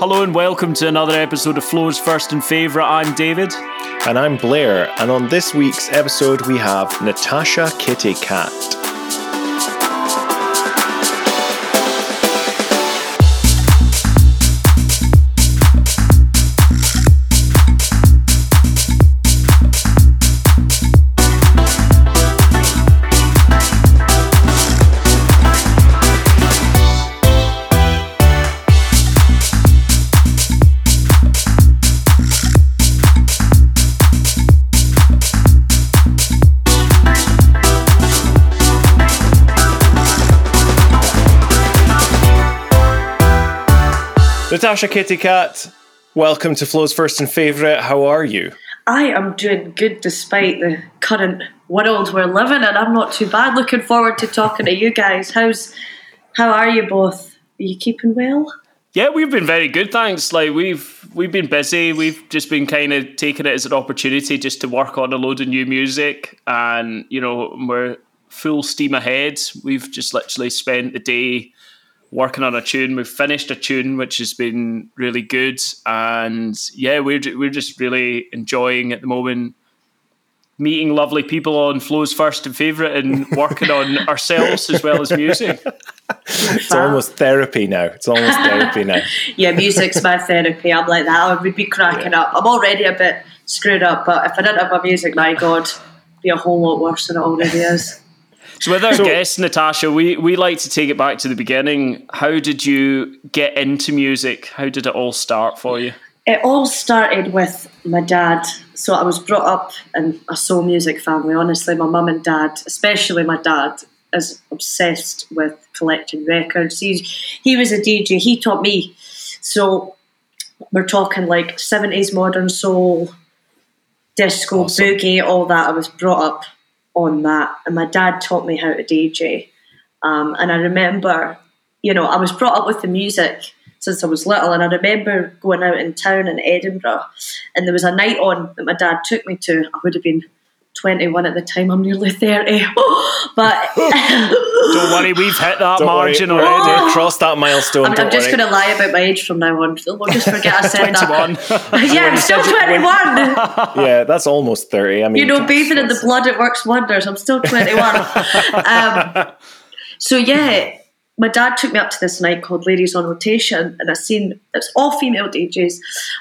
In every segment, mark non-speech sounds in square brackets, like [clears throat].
Hello and welcome to another episode of Flo's First and Favourite. I'm David. And I'm Blair. And on this week's episode, we have Natasha Kitty Katt. Natasha Kitty Katt, welcome to Flo's First and Favourite. How are you? I am doing good despite the current world we're living in. I'm not too bad. Looking forward to talking to you guys. How's how are you both? Are you keeping well? Yeah, we've been very good, thanks. Like we've we've been busy. We've just been kind of taking it as an opportunity just to work on a load of new music, and you know we're full steam ahead. We've just literally spent the day working on a tune. We've finished a tune which has been really good, and yeah, we're we're just really enjoying at the moment meeting lovely people on Flo's first and favourite and [laughs] working on ourselves as well as music. It's almost therapy now. It's almost therapy now. [laughs] yeah, music's my therapy. I'm like that. I would be cracking yeah. up. I'm already a bit screwed up, but if I didn't have my music, my God, be a whole lot worse than it already is. So, with our so, guest Natasha, we we like to take it back to the beginning. How did you get into music? How did it all start for you? It all started with my dad. So I was brought up in a soul music family. Honestly, my mum and dad, especially my dad, is obsessed with collecting records. He he was a DJ. He taught me. So we're talking like seventies modern soul, disco, awesome. boogie, all that. I was brought up on that. And my dad taught me how to DJ. Um, and I remember, you know, I was brought up with the music since I was little. And I remember going out in town in Edinburgh, and there was a night on that my dad took me to. I would have been 21 at the time. I'm nearly 30. [laughs] but [laughs] don't worry, we've hit that don't margin worry. already. Oh. Crossed that milestone. I'm, I'm just going to lie about my age from now on. We'll just forget I said that. [laughs] yeah, I'm still 21. yeah, that's almost 30. I mean, you know, bathing in the blood, it works wonders. I'm still 21. um, so, yeah, my dad took me up to this night called Ladies on Rotation, and I seen it's all female DJs.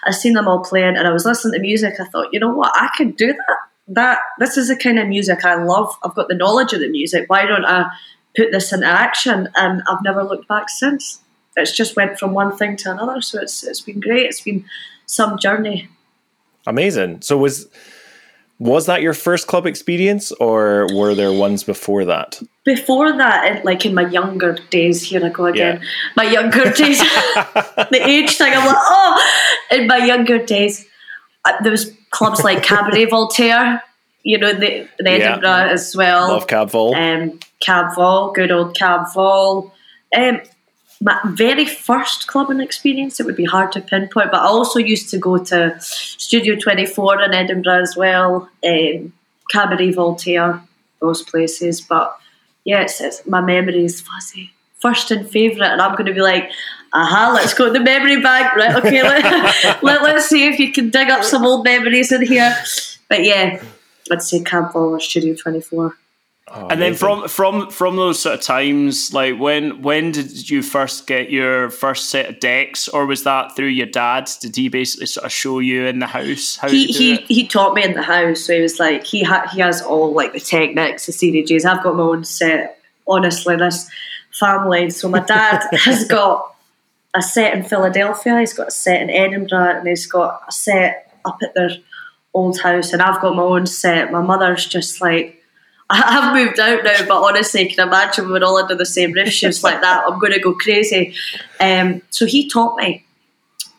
I seen them all playing, and I was listening to music. I thought, you know what, I could do that that this is the kind of music I love. I've got the knowledge of the music. Why don't I put this into action? And I've never looked back since. It's just went from one thing to another. So it's it's been great. It's been some journey. Amazing. So was was that your first club experience, or were there ones before that? Before that, like in my younger days, here I go again. Yeah. My younger days, [laughs] [laughs] the age thing. I'm like, oh, in my younger days, there was clubs like Cabaret [laughs] Voltaire, you know, the, in Edinburgh yeah. as well. Love Cab Vol. Um, Cab Vol, good old Cab Vol. Um, my very first clubbing experience, it would be hard to pinpoint, but I also used to go to Studio 24 in Edinburgh as well, um, Cabaret Voltaire, those places. But yeah, it's, it's, my memory is fuzzy. First and favourite, and I'm going to be like, aha, let's go to the memory bank, right? Okay, let, [laughs] let, let's see if you can dig up some old memories in here. But yeah, I'd say Cab Vol or Studio 24. Oh, and then from from from those sort of times, like when when did you first get your first set of decks, or was that through your dad? Did he basically sort of show you in the house how he he, it? he taught me in the house, so he was like he ha- he has all like the techniques, the CDJs. I've got my own set. Honestly, this family. So my dad [laughs] has got a set in Philadelphia, he's got a set in Edinburgh, and he's got a set up at their old house, and I've got my own set. My mother's just like, [laughs] I've moved out now, but honestly, I can imagine we were all under the same roof. She was like that. I'm going to go crazy. Um, so he taught me.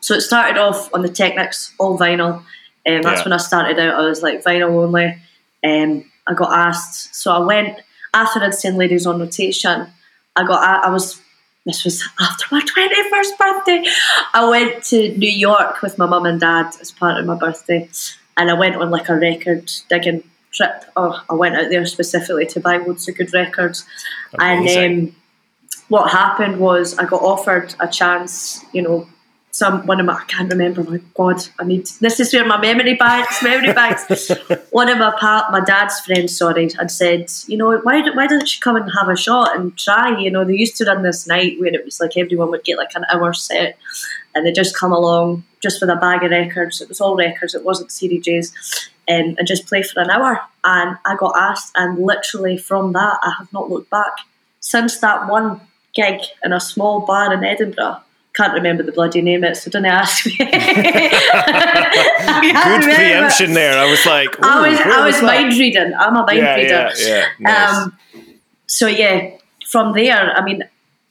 So it started off on the Technics, all vinyl. Um, that's yeah. when I started out. I was like vinyl only. Um, I got asked, so I went after I'd seen Ladies on Rotation. I got I was this was after my [laughs] 21st birthday. I went to New York with my mum and dad as part of my birthday, and I went on like a record digging trip. Oh, I went out there specifically to buy loads of good records. Amazing. And um, what happened was I got offered a chance, you know, some one of my I can't remember. My God, I need this is where my memory banks, memory [laughs] banks. one of my pa, my dad's friends, sorry, had said, you know, why why doesn't she come and have a shot and try? You know, they used to run this night where it was like everyone would get like an hour set, and they just come along just with a bag of records. It was all records. It wasn't CDJs. Um, and just play for an hour. And I got asked, and literally from that, I have not looked back. Since that one gig in a small bar in Edinburgh, can't remember the bloody name of it, so don't ask me. [laughs] Good preemption there. I was like, I was, I was, was mind reading. I'm a mind yeah, reader. Yeah, yeah. Nice. Um, so yeah, from there, I mean,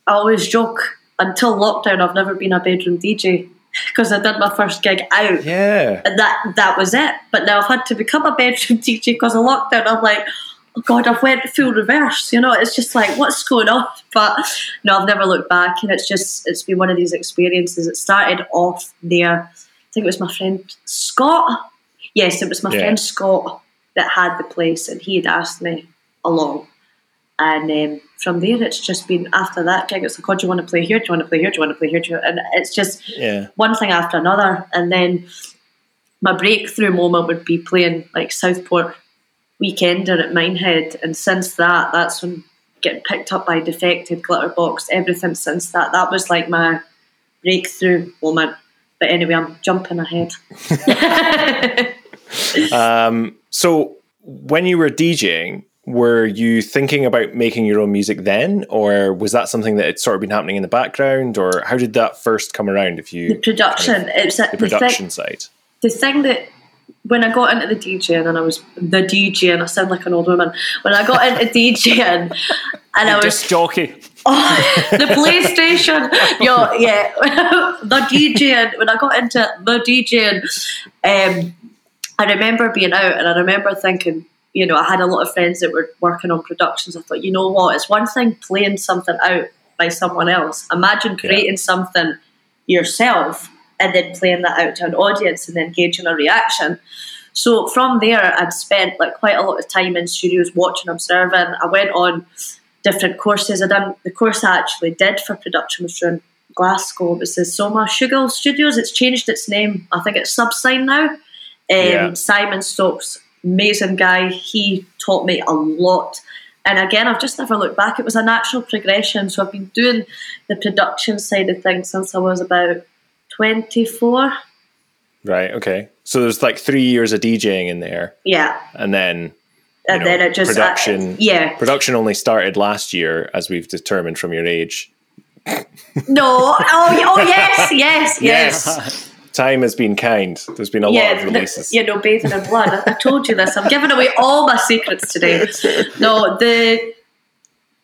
I always joke until lockdown, I've never been a bedroom DJ because I did my first gig out. Yeah, and that that was it. But now I've had to become a bedroom [laughs] DJ because of lockdown. I'm like, god, I've went full reverse. You know, it's just like what's going on. But no, I've never looked back, and it's just it's been one of these experiences. It started off there. I think it was my friend Scott. Yes, it was my yeah. friend Scott that had the place, and he had asked me along. And um, from there, it's just been after that gig. It's like, oh, do you want to play here? Do you want to play here? Do you want to play here? And it's just yeah. one thing after another. And then my breakthrough moment would be playing like Southport Weekender at Minehead. And since that, that's when getting picked up by Defected, Glitterbox, everything since that. That was like my breakthrough moment. But anyway, I'm jumping ahead. [laughs] um, so when you were DJing, were you thinking about making your own music then, or was that something that had sort of been happening in the background, or how did that first come around? If you the production, kind of, it's the production the thing, side. The thing that when I got into the DJing and I was the DJ and I sound like an old woman. When I got into DJing and I was just jockey. Oh, the PlayStation. Yo, yeah. [laughs] the DJing. When I got into the DJing, um, I remember being out and I remember thinking, you know, I had a lot of friends that were working on productions. I thought, you know what, it's one thing playing something out by someone else. Imagine creating yeah. something yourself and then playing that out to an audience and then gauging a reaction. So from there, I'd spent like quite a lot of time in studios watching, observing. I went on different courses. I done the course I actually did for production was from Glasgow. It was the Soma Skool Studios. It's changed its name. I think it's SubSine now. Um, yeah. Simon Stokes amazing guy. He taught me a lot. And again, I've just never looked back. It was a natural progression. So I've been doing the production side of things since I was about 24. Right. Okay. So there's like three years of DJing in there. Yeah. And then. And know, then it just production. Uh, yeah. Production only started last year, as we've determined from your age. no. Oh, oh yes, [laughs] yes, yes. yes time has been kind. There's been a yeah, lot of releases. The, you know, bathing in blood. I, I told you this. I'm giving away all my secrets today. No, the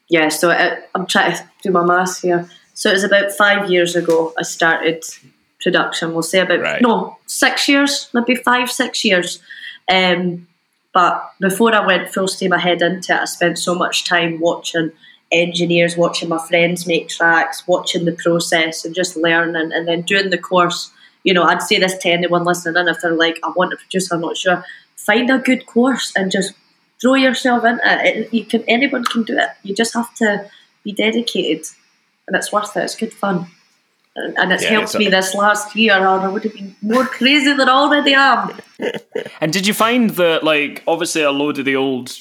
yeah. So I, I'm trying to do my maths here. So it was about five years ago I started production. We'll say about right. no six years, maybe five, six years. Um, but before I went full steam ahead into it, I spent so much time watching engineers, watching my friends make tracks, watching the process, and just learning, and then doing the course you know, I'd say this to anyone listening in if they're like, I want to produce, I'm not sure. Find a good course and just throw yourself into it. You can anyone can do it. You just have to be dedicated, and it's worth it. It's good fun, and it's yeah, helped me this last year. Or I would have been more crazy than I already am. [laughs] and did you find that, like, obviously, a load of the old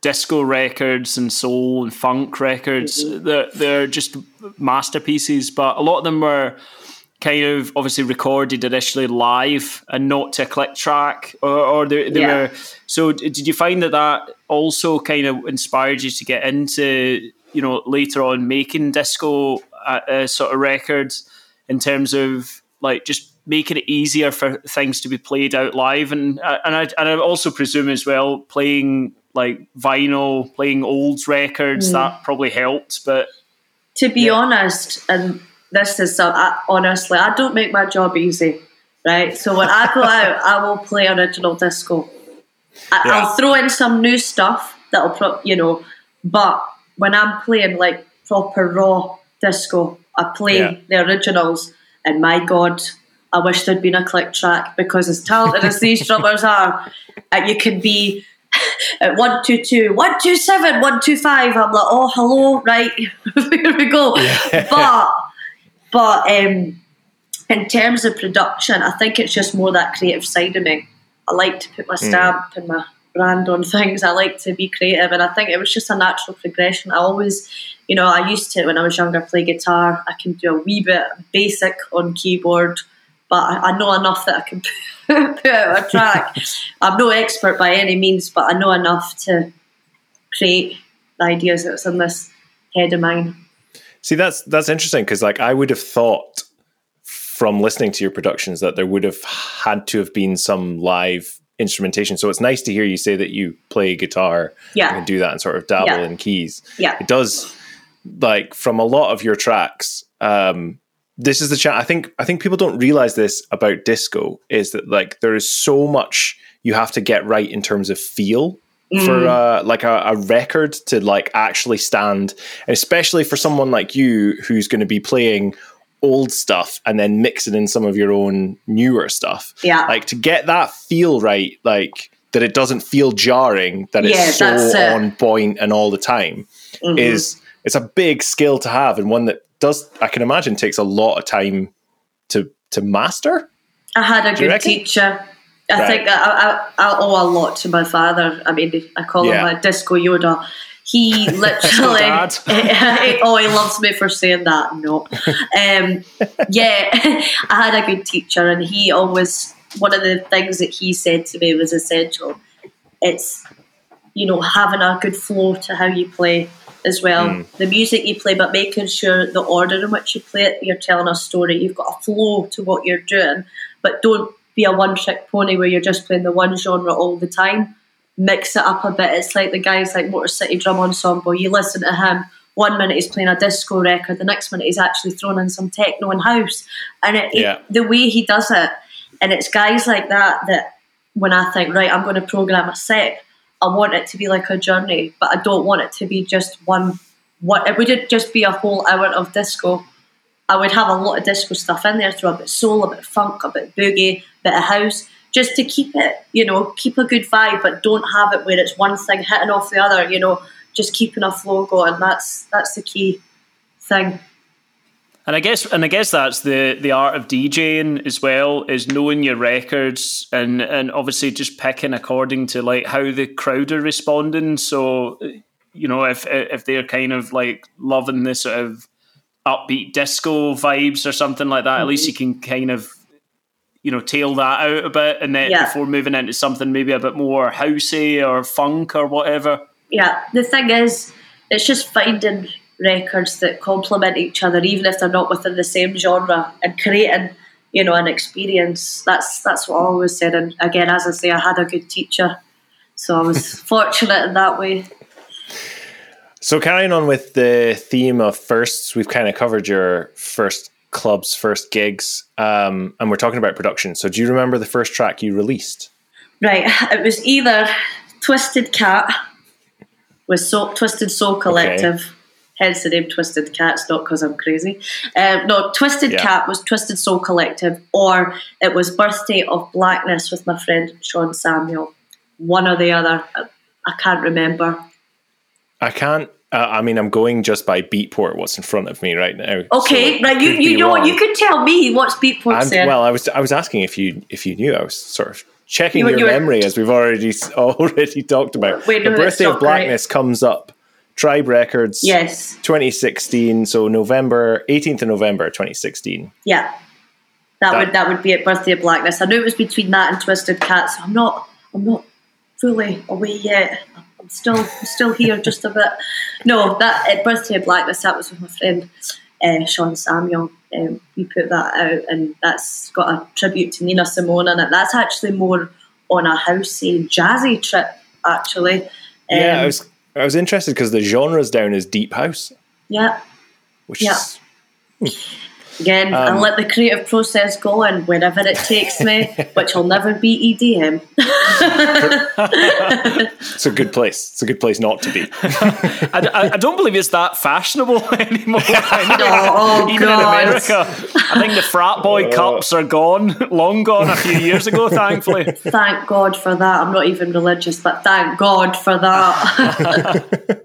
disco records and soul and funk records, mm-hmm. they're, they're just masterpieces, but a lot of them were kind of obviously recorded initially live and not to a click track or, or they, they yeah. were so did you find that that also kind of inspired you to get into you know later on making disco uh, uh, sort of records in terms of like just making it easier for things to be played out live and uh, and I, and I also presume as well playing like vinyl playing old records mm. that probably helped but to be yeah. honest and this is so I, honestly, I don't make my job easy, right? So when I go out, I will play original disco. I, yeah. I'll throw in some new stuff that'll, pro, you know, but when I'm playing like proper raw disco, I play yeah. the originals, and my God, I wish there'd been a click track because as talented as these drummers are, uh, you can be [laughs] at one two two, one two seven, one two five. I'm like, oh hello, right, [laughs] here we go. Yeah. But but um, in terms of production, I think it's just more that creative side of me. I like to put my stamp and my brand on things. I like to be creative, and I think it was just a natural progression. I always, you know, I used to when I was younger play guitar. I can do a wee bit basic on keyboard, but I, I know enough that I can [laughs] put out a track. [laughs] I'm no expert by any means, but I know enough to create the ideas that's in this head of mine. See, that's that's interesting because like I would have thought from listening to your productions that there would have had to have been some live instrumentation. So it's nice to hear you say that you play guitar Yeah. and do that and sort of dabble Yeah. in keys. Yeah. It does like from a lot of your tracks, um, this is the chat. I think I think people don't realize this about disco is that like there is so much you have to get right in terms of feel for uh, like a, a record to like actually stand, and especially for someone like you who's going to be playing old stuff and then mixing in some of your own newer stuff. Yeah. like to get that feel right, like that it doesn't feel jarring, that Yeah, it's so it. on point and all the time Mm-hmm. is it's a big skill to have and one that does I can imagine takes a lot of time to to master. I had a good teacher. I Right. think I, I, I owe a lot to my father. I mean, I call Yeah. him a disco Yoda. He [laughs] literally, [laughs] oh, he loves me for saying that. No, um, yeah, [laughs] I had a good teacher, and he always one of the things that he said to me was essential. It's you know having a good flow to how you play as well. Hmm. The music you play, but making sure the order in which you play it, you're telling a story. You've got a flow to what you're doing, but don't be a one trick pony where you're just playing the one genre all the time. Mix it up a bit. It's like the guys like Motor City Drum Ensemble. You listen to him. One minute he's playing a disco record, the next minute he's actually throwing in some techno and house, and it, it- the way he does it, and it's guys like that that when I think right, I'm going to program a set. I want it to be like a journey, but I don't want it to be just one. What it wouldn't just be a whole hour of disco. I would have a lot of disco stuff in there, throw a bit soul, a bit funk, a bit boogie, a bit of house, just to keep it, you know, keep a good vibe, but don't have it where it's one thing hitting off the other. You know, just keeping a flow going. That's that's the key thing. And I guess, and I guess that's the the art of DJing as well is knowing your records and and obviously just picking according to like how the crowd are responding. So, you know, if if they're kind of like loving this sort of upbeat disco vibes or something like that, at least you mm-hmm. can kind of you know tail that out a bit, and then Yeah. before moving into something maybe a bit more housey or funk or whatever. yeah, the thing is, it's just finding records that complement each other, even if they're not within the same genre, and creating, you know, an experience. That's that's what I always said. And again, as I say, I had a good teacher, so I was [laughs] fortunate in that way. So carrying on with the theme of firsts, we've kind of covered your first clubs, first gigs, um, and we're talking about production. So do you remember the first track you released? Right, [laughs] it was either Twisted Cat with Soul, Twisted Soul Collective. Hence the name Twisted Cats, not because I'm crazy. Um, no, Twisted Yeah. Cat was Twisted Soul Collective, or it was Birthday of Blackness with my friend Sean Samuel. One or the other. I, I can't remember. I can't. Uh, I mean, I'm going just by Beatport. What's in front of me right now? Okay, so right. You you know wrong. you could tell me what's Beatport I'm- saying. well, I was I was asking if you if you knew. I was sort of checking You your you were- memory as we've already [laughs] already talked about. Wait, the no, it's birthday of Blackness comes up. Tribe Records. yes. 2016. So November 18th of November 2016. Yeah. That, That- would that would be at Birthday of Blackness. I knew it was between that and Twisted Cat, so I'm not I'm not fully away yet. I'm still I'm still here [laughs] just a bit. No, that at Birthday of Blackness that was with my friend uh, Sean Samuel. Um, we put that out and that's got a tribute to Nina Simone in it. That's actually more on a housey jazzy trip actually. Um, yeah, I was I was interested because the genre's down as deep house, yeah. which Yeah. is hmm. Again, I Um, let the creative process go and wherever it takes me, [laughs] which will never be EDM. [laughs] it's a good place. It's a good place not to be. [laughs] I, I, I don't believe it's that fashionable anymore. oh, Even God. in America, I think the frat boy cups are gone, long gone a few years ago. Thankfully, Thank God for that. I'm not even religious, but thank God for that.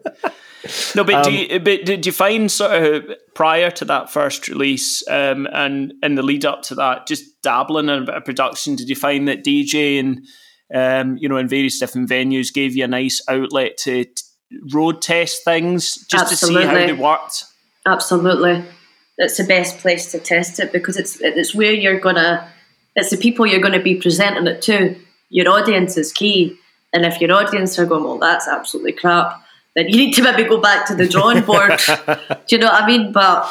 No, but, um, do you, but did you find sort of prior to that first release um, and in the lead up to that, just dabbling in a bit of production, did you find that DJ and um, you know in various different venues gave you a nice outlet to road test things just Absolutely. to see how they worked? Absolutely, it's the best place to test it because it's it's where you're gonna, it's the people you're going to be presenting it to. Your audience is key, and if your audience are going, well, that's absolutely crap then you need to maybe go back to the drawing board. [laughs] Do you know what I mean? But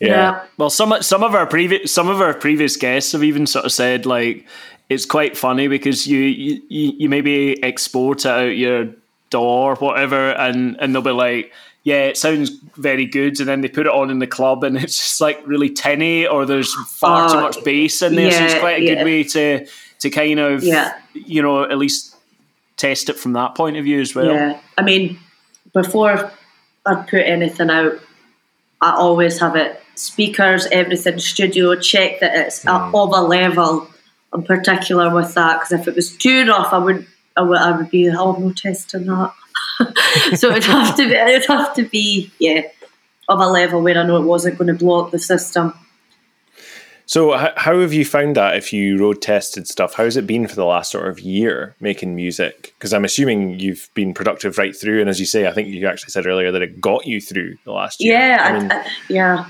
yeah. yeah. Well, some some of our previous some of our previous guests have even sort of said like it's quite funny because you you, you maybe export it out your door or whatever, and and they'll be like. Yeah, it sounds very good, and then they put it on in the club, and it's just like really tinny, or there's far uh, too much bass in there. Yeah, so it's quite a yeah. good way to to kind of, yeah. you know, at least test it from that point of view as well. Yeah, I mean, before I put anything out, I always have it speakers, everything, studio, check that it's mm. of a level. I'm particular with that because if it was too rough, I would I would, I would be oh no testing that. [laughs] so it'd have to be it'd have to be yeah of a level where I know it wasn't going to blow up the system. So, how have you found that if you road tested stuff? How's it been for the last sort of year making music? Because I'm assuming you've been productive right through, and as you say, I think you actually said earlier that it got you through the last year. Yeah, I mean, I, I, yeah.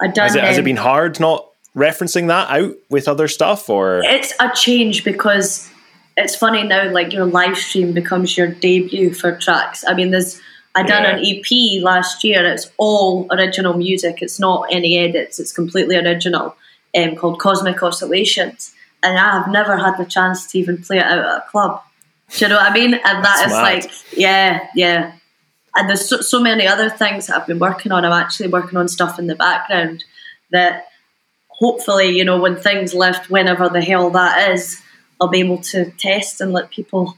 I done. Has it, has it been hard not referencing that out with other stuff, or it's a change because it's funny now. Like your live stream becomes your debut for tracks. I mean, there's. I done yeah. an EP last year. It's all original music. It's not any edits. It's completely original um, called Cosmic Oscillations, and I have never had the chance to even play it out at a club. Do you know what I mean? And That's is like, yeah, yeah. And there's so, so many other things that I've been working on. I'm actually working on stuff in the background that hopefully, you know, when things lift, whenever the hell that is, I'll be able to test and let people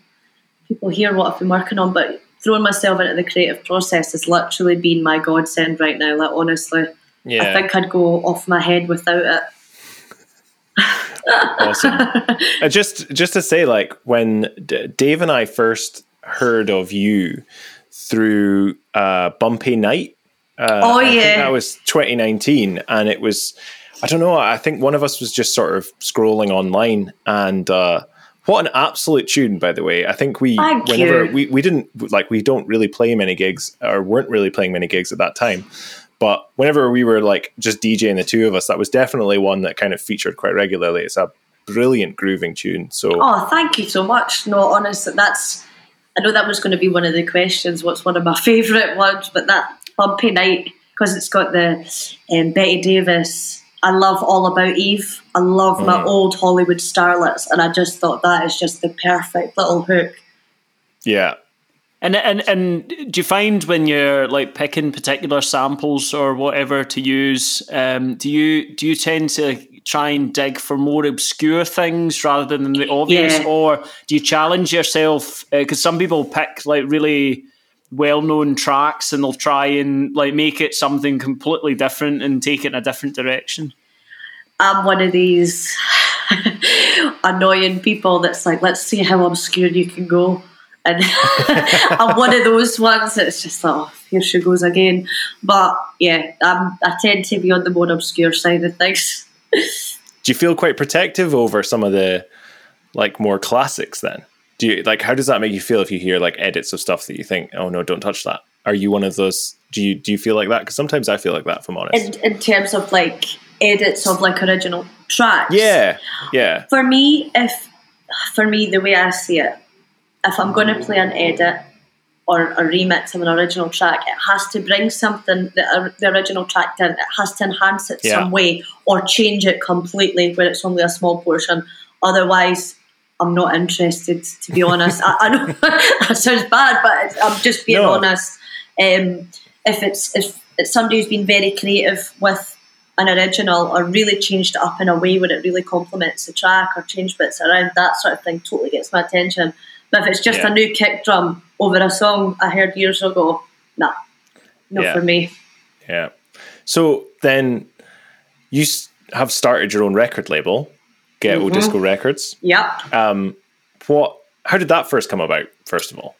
people hear what I've been working on. But throwing myself into the creative process has literally been my godsend right now. Like honestly, yeah. I think I'd go off my head without it awesome. Uh, just just to say, like when D- Dave and I first heard of you through uh, Bumpy Night. Uh, oh yeah, that was 2019, and it was. I don't know. I think one of us was just sort of scrolling online, and uh, what an absolute tune, by the way. I think we, Thank whenever you. we, we didn't like, we don't really play many gigs, or weren't really playing many gigs at that time. But whenever we were like just DJing the two of us, that was definitely one that kind of featured quite regularly. It's a brilliant grooving tune. So oh, thank you so much. No, honest, that's I know that was going to be one of the questions. What's one of my [laughs] favourite ones? But that bumpy night because it's got the um, Bette Davis. I love All About Eve. I love mm. my old Hollywood starlets, and I just thought that is just the perfect little hook. Yeah, and and and do you find when you're like picking particular samples or whatever to use, um, do you do you tend to try and dig for more obscure things rather than the obvious, yeah. or do you challenge yourself? Because uh, some people pick like really well-known tracks and they'll try and like make it something completely different and take it in a different direction. I'm one of these [laughs] annoying people that's like, let's see how obscure you can go and [laughs] I'm one of those ones that's just like, oh, here she goes again. But yeah, I'm, I tend to be on the more obscure side of things. Do you feel quite protective over some of the like more classics then? Do you like how does that make you feel if you hear like edits of stuff that you think, oh no, don't touch that? Are you one of those? Do you do you feel like that? Because sometimes I feel like that. If I'm honest, in, in terms of like edits of like original tracks, yeah, yeah. For me, if for me the way I see it, if I'm going to play an edit or a remix of an original track, it has to bring something that the original track didn't. It has to enhance it yeah. some way or change it completely where it's only a small portion. Otherwise, I'm not interested, to be honest. I, I, know [laughs] that sounds bad, but I'm just being no. honest. Um, if it's if it's somebody who's been very creative with an original or really changed it up in a way where it really complements the track or change bits around, that sort of thing totally gets my attention. But if it's just yeah. a new kick drum over a song I heard years ago, nah, not yeah. for me. Yeah. So then you have started your own record label, Ghetto mm-hmm. Disco Records. Yep. Um, what? How did that first come about? First of all,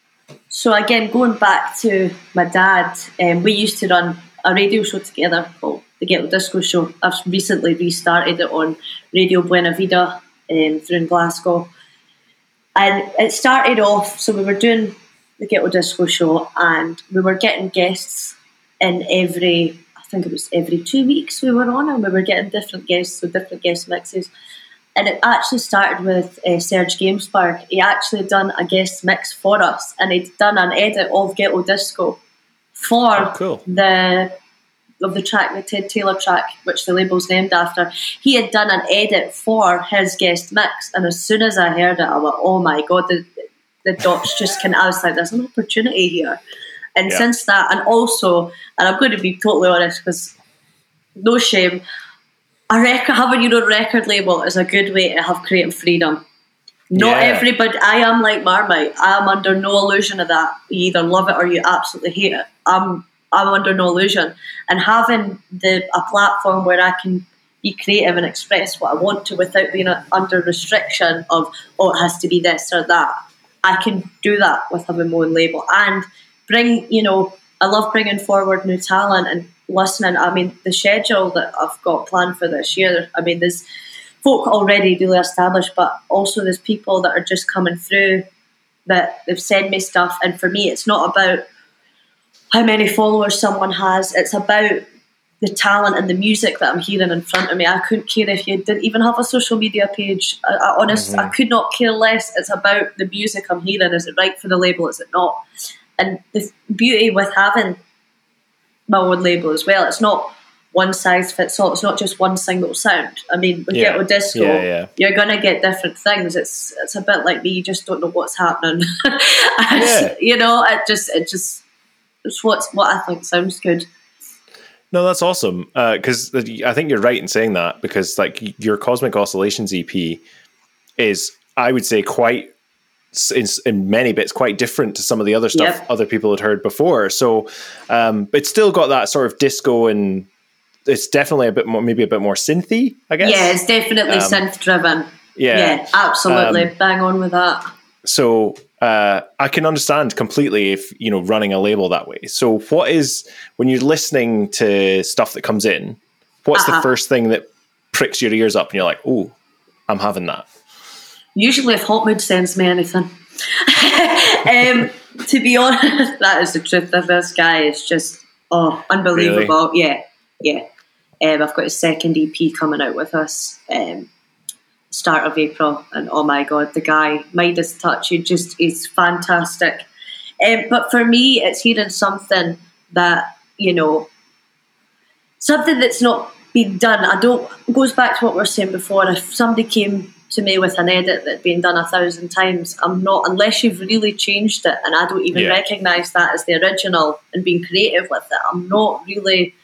so again, going back to my dad, um, we used to run a radio show together called the Ghetto Disco Show. I've recently restarted it on Radio Buena Vida um, through in Glasgow. And it started off, so we were doing the Ghetto Disco Show and we were getting guests in every, I think it was every two weeks we were on, and we were getting different guests, so different guest mixes. And it actually started with uh, Serge Gainsbourg. He actually done a guest mix for us, and he'd done an edit of Ghetto Disco for Oh, cool. the of the track, the Ted Taylor track, which the label's named after. He had done an edit for his guest mix, and as soon as I heard it, I went, "Oh my god!" The the dots [laughs] just can. I was like, "There's an opportunity here." And Yeah. since that, and also, and I'm going to be totally honest because no shame, a record having your own record label is a good way to have creative freedom. Not Yeah. everybody. I am like Marmite. I am under no illusion of that. You either love it or you absolutely hate it. I'm I'm under no illusion. And having the a platform where I can be creative and express what I want to without being under restriction of oh it has to be this or that. I can do that with having my own label and bring you know I love bringing forward new talent and listening. I mean the schedule that I've got planned for this year. I mean there's folk already really established, but also there's people that are just coming through that they've sent me stuff. And for me, it's not about how many followers someone has. It's about the talent and the music that I'm hearing in front of me. I couldn't care if you didn't even have a social media page. I, I honest, I mm-hmm. could not care less. It's about the music I'm hearing. Is it right for the label? Is it not? And the beauty with having my own label as well, it's not one size fits all. It's not just one single sound. I mean, with Yeah. Ghetto Disco, Yeah, yeah. you're gonna get different things. It's it's a bit like me. You just don't know what's happening. [laughs] You know, it just it just it's what's what I think sounds good. No, that's awesome. Because I think you're right in saying that because like your Cosmic Oscillations EP is, I would say, quite in, in many bits quite different to some of the other stuff Yep. other people had heard before. So um, it's still got that sort of disco and it's definitely a bit more, maybe a bit more synthy. I guess. Yeah, it's definitely Um, synth driven. Yeah. Yeah, absolutely. Um, Bang on with that. so uh, I can understand completely if you know running a label that way. So what is when you're listening to stuff that comes in? What's the Uh-huh. first thing that pricks your ears up and you're like, oh, I'm having that. Usually, if Hot Mood sends me anything. um, to be honest, [laughs] that is the truth of this guy. It's just oh, unbelievable. Yeah, yeah. Um, I've got a second EP coming out with us. Um, start of April, and oh my god, the guy Midas Touch, he just is fantastic. Um, but for me, it's hearing something that you know, something that's not been done. I don't goes back to what we were saying before. If somebody came to me with an edit that'd been done a thousand times, I'm not unless you've really changed it, and I don't even Yeah. recognise that as the original and being creative with it. I'm not really.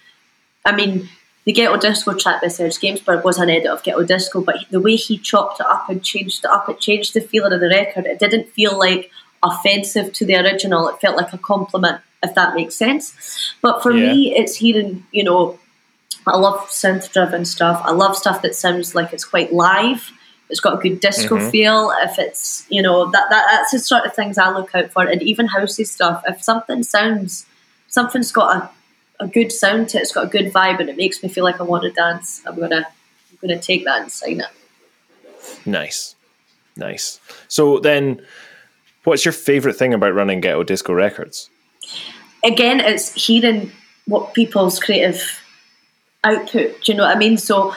I mean, the Ghetto Disco track by Serge Gainsbourg was an edit of Ghetto Disco, but the way he chopped it up and changed it up, it changed the feeling of the record. It didn't feel like offensive to the original. It felt like a compliment, if that makes sense. But for Yeah. me, it's hearing, you know, I love synth driven stuff. I love stuff that sounds like it's quite live. It's got a good disco Mhm. feel. If it's, you know, that, that that's the sort of things I look out for. And even housey stuff. If something sounds, something's got a, a good sound to it, it's got a good vibe, and it makes me feel like I want to dance. I'm gonna, I'm gonna take that and sign it. Nice. Nice. So then, what's your favorite thing about running Ghetto Disco Records? again, it's hearing what people's creative output. Do you know what I mean? So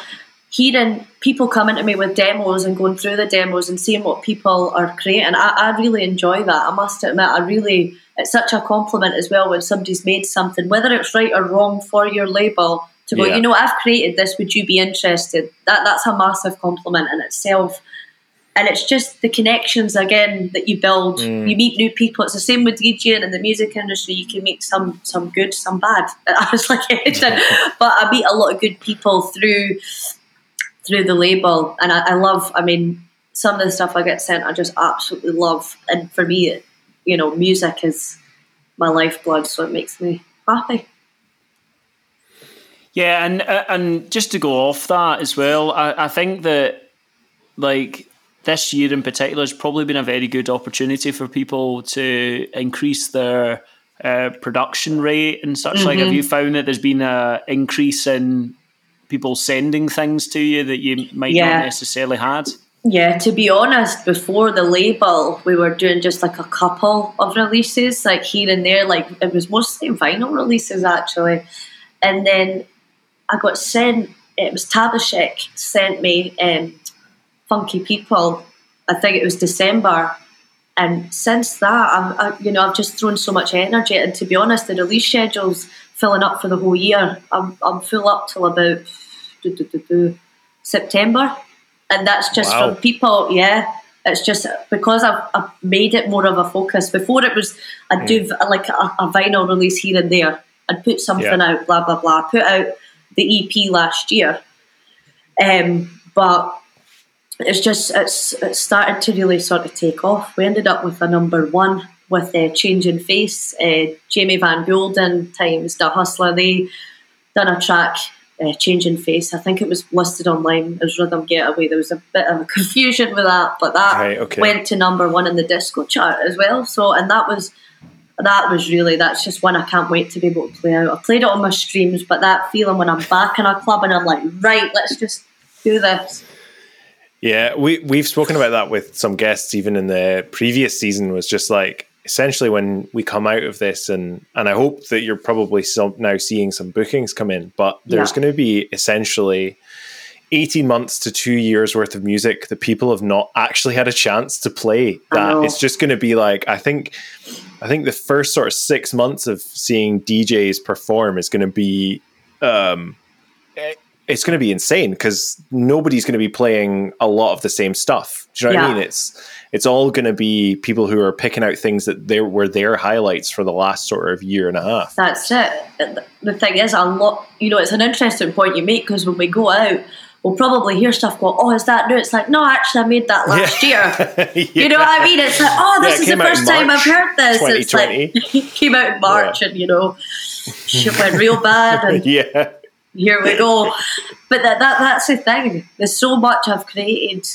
hearing people coming to me with demos and going through the demos and seeing what people are creating, I, I really enjoy that. I must admit, I really it's such a compliment as well when somebody's made something, whether it's right or wrong for your label. To go, Yeah. you know, I've created this. Would you be interested? That that's a massive compliment in itself and it's just the connections again that you build. Mm. You meet new people. It's the same with DJing in the music industry. You can meet some some good, some bad. [laughs] I was like [laughs] [laughs] but I meet a lot of good people through through the label, and I, I love. I mean, some of the stuff I get sent, I just absolutely love. And for me, you know, music is my lifeblood, so it makes me happy. Yeah, and uh, and just to go off that as well, I, I think that like this year in particular has probably been a very good opportunity for people to increase their uh, production rate and such. Mm-hmm. Like, have you found that there's been a increase in people sending things to you that you might yeah. not necessarily had? Yeah, to be honest, before the label, we were doing just like a couple of releases, like here and there. Like it was mostly vinyl releases actually, and then I got sent. It was Tabashek sent me um, Funky People. I think it was December, and since that, I'm, I, you know, I've just thrown so much energy. And to be honest, the release schedule's filling up for the whole year. I'm, I'm full up till about do, do, do, September and that's just wow. from people. Yeah, it's just because I've, I've, made it more of a focus. Before it was I'd do mm. like a, a, vinyl release here and there. I'd put something yeah. out, blah blah blah. Put out the EP last year, um, but it's just it's it started to really sort of take off. We ended up with a number one with a uh, Changing Face, uh, Jamie Van Beulden times the Hustler. They done a track uh, changing face. I think it was listed online as Rhythm Getaway. There was a bit of a [laughs] confusion with that, but that right, okay. went to number one in the disco chart as well. So, and that was that was really that's just one I can't wait to be able to play out. I played it on my streams, but that feeling when I'm back in a club and I'm like, right, let's just do this. Yeah, we we've spoken about that with some guests even in the previous season. Was just like essentially when we come out of this and and I hope that you're probably some, now seeing some bookings come in but there's yeah. going to be essentially 18 months to 2 years worth of music that people have not actually had a chance to play that it's just going to be like I think I think the first sort of 6 months of seeing DJs perform is going to be um it's going to be insane because nobody's going to be playing a lot of the same stuff. Do you know yeah. what I mean? It's it's all going to be people who are picking out things that they were their highlights for the last sort of year and a half. That's it. The thing is, a lot. You know, it's an interesting point you make because when we go out, we'll probably hear stuff go, "Oh, is that new?" It's like, no, actually, I made that last yeah. year. [laughs] yeah. You know what I mean? It's like, oh, this yeah, is the first time I've heard this. It's like [laughs] it came out in March, and you know, shit went real bad, and [laughs] yeah. Here we go. But that, that that's the thing. There's so much I've created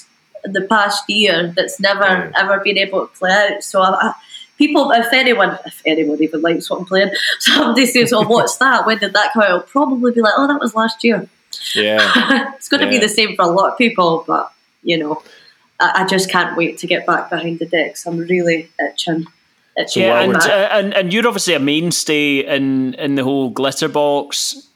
in the past year that's never mm. ever been able to play out. So I, I, people, if anyone, if anyone even likes what I'm playing, [laughs] somebody says, "Oh, what's [laughs] that? When did that come out?" I'll probably be like, "Oh, that was last year." Yeah, [laughs] it's going to yeah. be the same for a lot of people, but you know, I, I, just can't wait to get back behind the decks. I'm really itching. itching yeah, and, uh, and and you're obviously a mainstay in in the whole glitterbox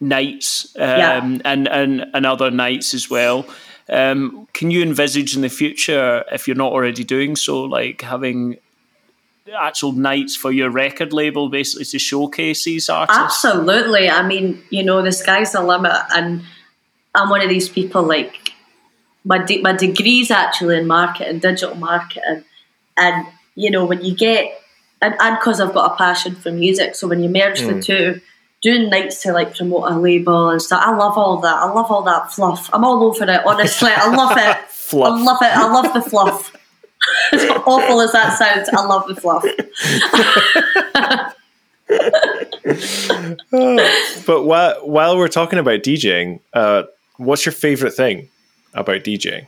nights um, yeah. and, and and other nights as well. Um, can you envisage in the future, if you're not already doing so, like having actual nights for your record label basically to showcase these artists? Absolutely. I mean, you know, the sky's the limit. And I'm one of these people like, my, de- my degree's actually in marketing, digital marketing. And, you know, when you get, and because I've got a passion for music, so when you merge mm. the two, doing nights to like promote a label and stuff. I love all that. I love all that fluff. I'm all over it, honestly. I love it. [laughs] fluff. I love it. I love the fluff. [laughs] as awful as that sounds, I love the fluff. [laughs] but while, while we're talking about DJing, uh, what's your favorite thing about DJing?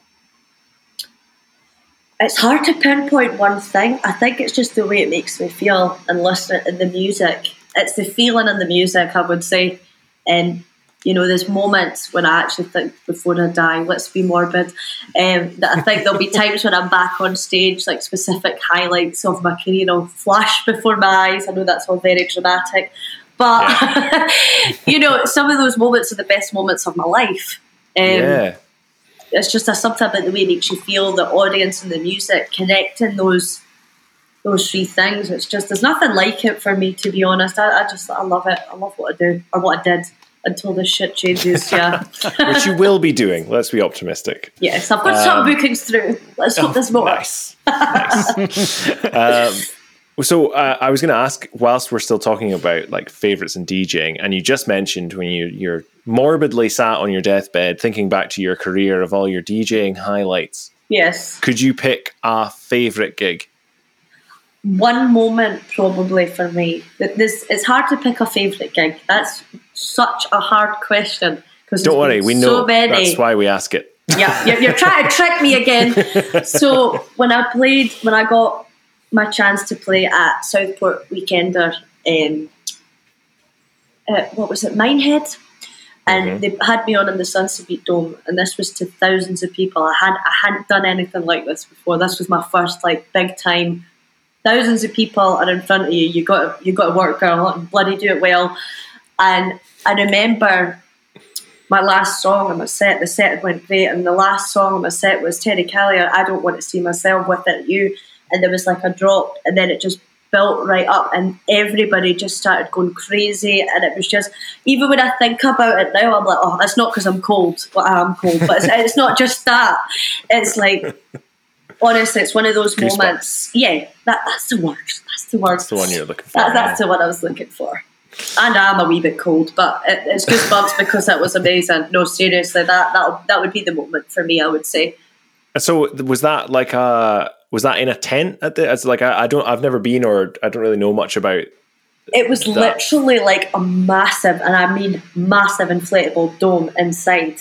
It's hard to pinpoint one thing. I think it's just the way it makes me feel and listening to the music it's the feeling in the music, I would say. And you know, there's moments when I actually think before I die, let's be morbid, um, that I think there'll be times when I'm back on stage, like specific highlights of my career will flash before my eyes. I know that's all very dramatic, but yeah. [laughs] you know, some of those moments are the best moments of my life. Um, yeah. It's just a, something about the way it makes you feel, the audience and the music, connecting those those three things. It's just there's nothing like it for me to be honest. I, I just I love it. I love what I do or what I did until this shit changes. Yeah, [laughs] which you will be doing. Let's be optimistic. Yes, I've got um, some bookings through. Let's hope there's more. Nice. nice. um, so uh, I was going to ask, whilst we're still talking about like favorites and DJing, and you just mentioned when you you're morbidly sat on your deathbed thinking back to your career of all your DJing highlights. Yes. Could you pick a favorite gig? One moment probably for me. that This it's hard to pick a favourite gig. That's such a hard question because don't worry, we know so many. that's why we ask it. yeah, you're, you're trying to trick me again. [laughs] So when I played, when I got my chance to play at Southport Weekender, um, uh, what was it, Minehead? And they had me on in the Sunsebeat Dome, and this was to thousands of people. I had I hadn't done anything like this before. This was my first like big time. Thousands of people are in front of you. You got you got to work, girl, and bloody do it well. And I remember my last song on my set. The set went great, and the last song on my set was Terry Callier. I don't want to see myself without. You and there was like a drop, and then it just built right up, and everybody just started going crazy. And it was just, even when I think about it now, I'm like, oh, it's not because I'm cold. Well, I am cold, but it's, it's not just that. It's like, honestly, it's one of those Goosebumps. moments. Yeah, that, that's the word. That's the word. That's the one you're looking for. That, that's the one I was looking for. And I'm a wee bit cold, but it, it's goosebumps because that was amazing. No, seriously, that that that would be the moment for me. I would say. So was that like a was that in a tent at the? As like I, I don't I've never been or I don't really know much about. It was literally like a massive, and I mean massive, inflatable dome inside.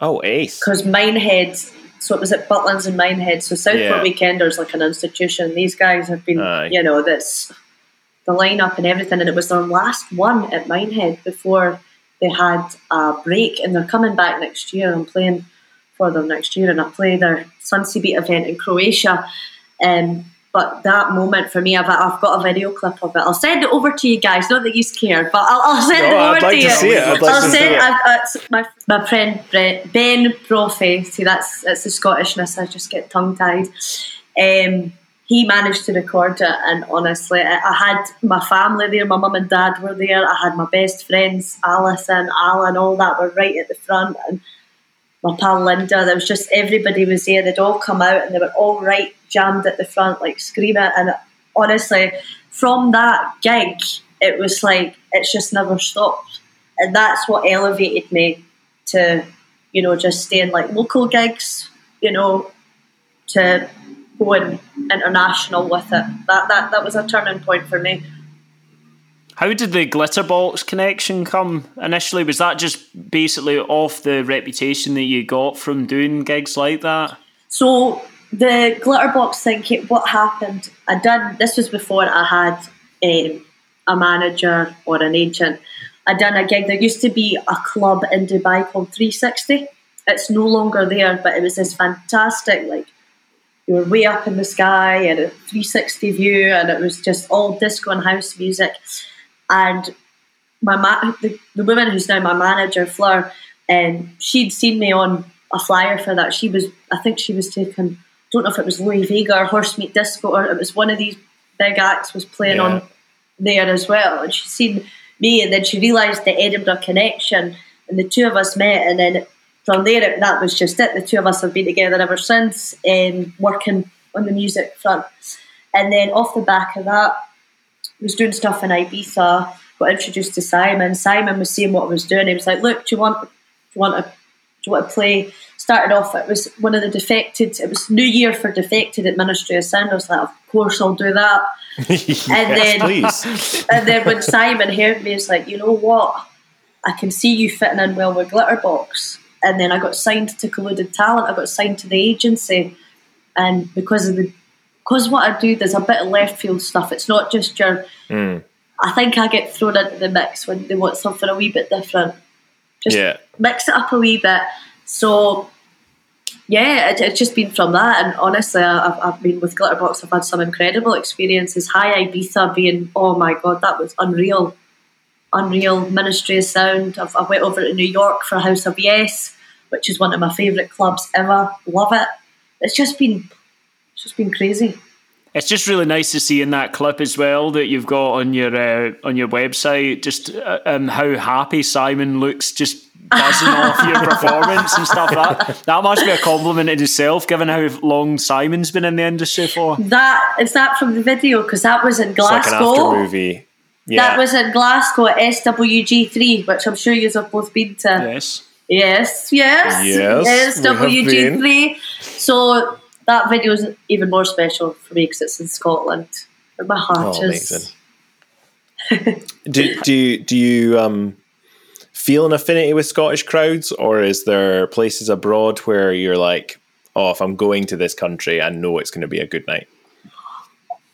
Oh, ace! Because Minehead, so it was at Butlins and Minehead. So Southport Yeah. Weekenders like an institution. These guys have been, Aye. you know, this the lineup and everything. And it was their last one at Minehead before they had a break, and they're coming back next year. I'm playing for them next year, and I play their SunceBeat event in Croatia. Um, but that moment for me, I've, I've got a video clip of it. I'll send it over to you guys. Not that you cared, but I'll, I'll send No, it over I'd like to to you. see it. I'd like I'll to see it. I've, uh, my, my friend Brett, Ben Brophy. See, that's that's the Scottishness. I just get tongue tied. Um, he managed to record it, and honestly, I, I had my family there. My mum and dad were there. I had my best friends, Alison, Alan, all that were right at the front, and my pal Linda. There was just everybody was there. They'd all come out, and they were all right jammed at the front, like screaming. And honestly, from that gig, it was like it's just never stopped, and that's what elevated me to, you know, just staying like local gigs, you know, to going international with it. That that that was a turning point for me. How did the Glitterbox connection come initially? Was that just basically off the reputation that you got from doing gigs like that? So the glitterbox thing, it- what happened? I done this was before I had um, a manager or an agent. I done a gig. There used to be a club in Dubai called 360. It's no longer there, but it was this fantastic like you were way up in the sky and a 360 view, and it was just all disco and house music. And my ma- the, the woman who's now my manager, Fleur, and she'd seen me on a flyer for that. She was, I think she was taking, don't know if it was Louie Vega or Horse Meat Disco, or it was one of these big acts was playing Yeah. on there as well. And she'd seen me, and then she realised the Edinburgh connection, and the two of us met, and then from there, it, that was just it. The two of us have been together ever since, um, working on the music front. And then off the back of that, I was doing stuff in Ibiza, got introduced to Simon. Simon was seeing what I was doing. He was like, "Look, do you want, do you want to, do you want to play?" Started off, it was one of the defected. It was New Year for defected at Ministry of Sound. I was like, "Of course, I'll do that." [laughs] yes, then- please. [laughs] And then when Simon heard me, he's like, "You know what? I can see you fitting in well with Glitterbox." And then I got signed to Colluded Talent. I got signed to the agency, and because of the because what I do, there's a bit of left field stuff. It's not just your. Mm. I think I get thrown into the mix when they want something a wee bit different. Just Yeah. mix it up a wee bit. So, yeah, it, it's just been from that. And honestly, I've, I've been with Glitterbox. I've had some incredible experiences. High Ibiza being, oh my god, that was unreal, unreal. Ministry of Sound. I've, I went over to New York for House of Yes, which is one of my favourite clubs ever. Love it. It's just been, it's just been crazy. It's just really nice to see in that clip as well that you've got on your uh, on your website just uh, um, how happy Simon looks, just buzzing [laughs] off your performance and stuff. That that must be a compliment in itself, given how long Simon's been in the industry for. That is that from the video because that was in It's like an Glasgow. after movie. Yeah. That was in Glasgow at SWG3, which I'm sure you have both been to. Yes. Yes, yes, Yes, we SWG3. So that video is even more special for me because it's in Scotland. And my heart Oh, is. amazing. [laughs] do do you, do you um feel an affinity with Scottish crowds, or is there places abroad where you're like, oh, if I'm going to this country, I know it's going to be a good night?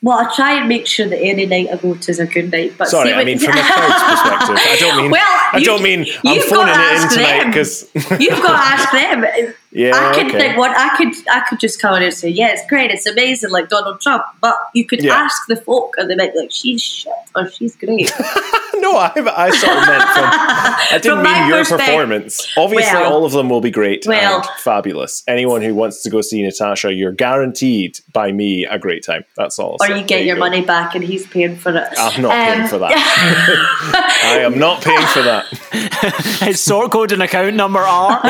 Well, I try and make sure that any night I go to is a good night. But Sorry, I mean from a [laughs] crowd's perspective. I don't mean. Well, I don't mean I'm you've phoning it in ask tonight them. [laughs] because. You've got to ask them. Yeah, I could okay. think what I could I could just come in and say, Yeah, it's great, it's amazing, like Donald Trump. But you could Yeah. ask the folk and they might be like, She's shit or she's great. [laughs] no, I, I sort of meant from. I didn't From mean your performance. Obviously, Well- all of them will be great Well- and fabulous. Anyone who wants to go see Natasha, you're guaranteed by me a great time. That's all. or So, you there get your go. money back and he's paying for it. I'm not paying Um, for that. [laughs] I am not paying for that. [laughs] His sort code and account number are.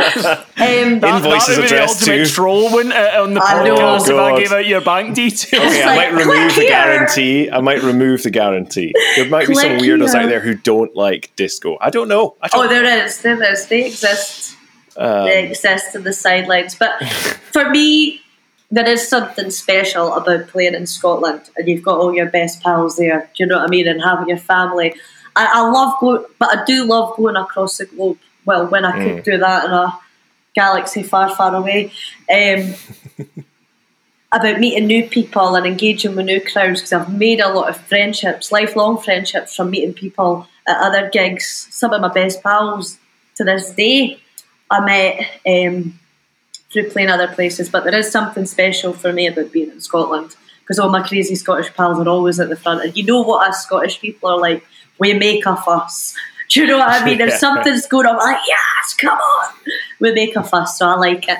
[laughs] um, That, Invoices that would be the addressed ultimate to- troll wouldn't it, on the I know. podcast if I gave out your bank [laughs] details. Okay, I like, might remove click the here. guarantee. I might remove the guarantee. There might be some weirdos here. out there who don't like disco. I don't know. I don't oh, there is, there is. They exist. Um, they exist in the sidelines. But for me, there is something special about playing in Scotland, and you've got all your best pals there. Do you know what I mean? And having your family. I, I love going, but I do love going across the globe. Well, when I could do that in a galaxy far, far away. Um, [laughs] about meeting new people and engaging with new crowds because I've made a lot of friendships, lifelong friendships from meeting people at other gigs. Some of my best pals to this day I met um, through playing other places, but there is something special for me about being in Scotland because all my crazy Scottish pals are always at the front. And you know what us Scottish people are like? We make a fuss. Do you know what I mean? If [laughs] something's going on, I'm like, yes, come on. We make a fuss, so I like it.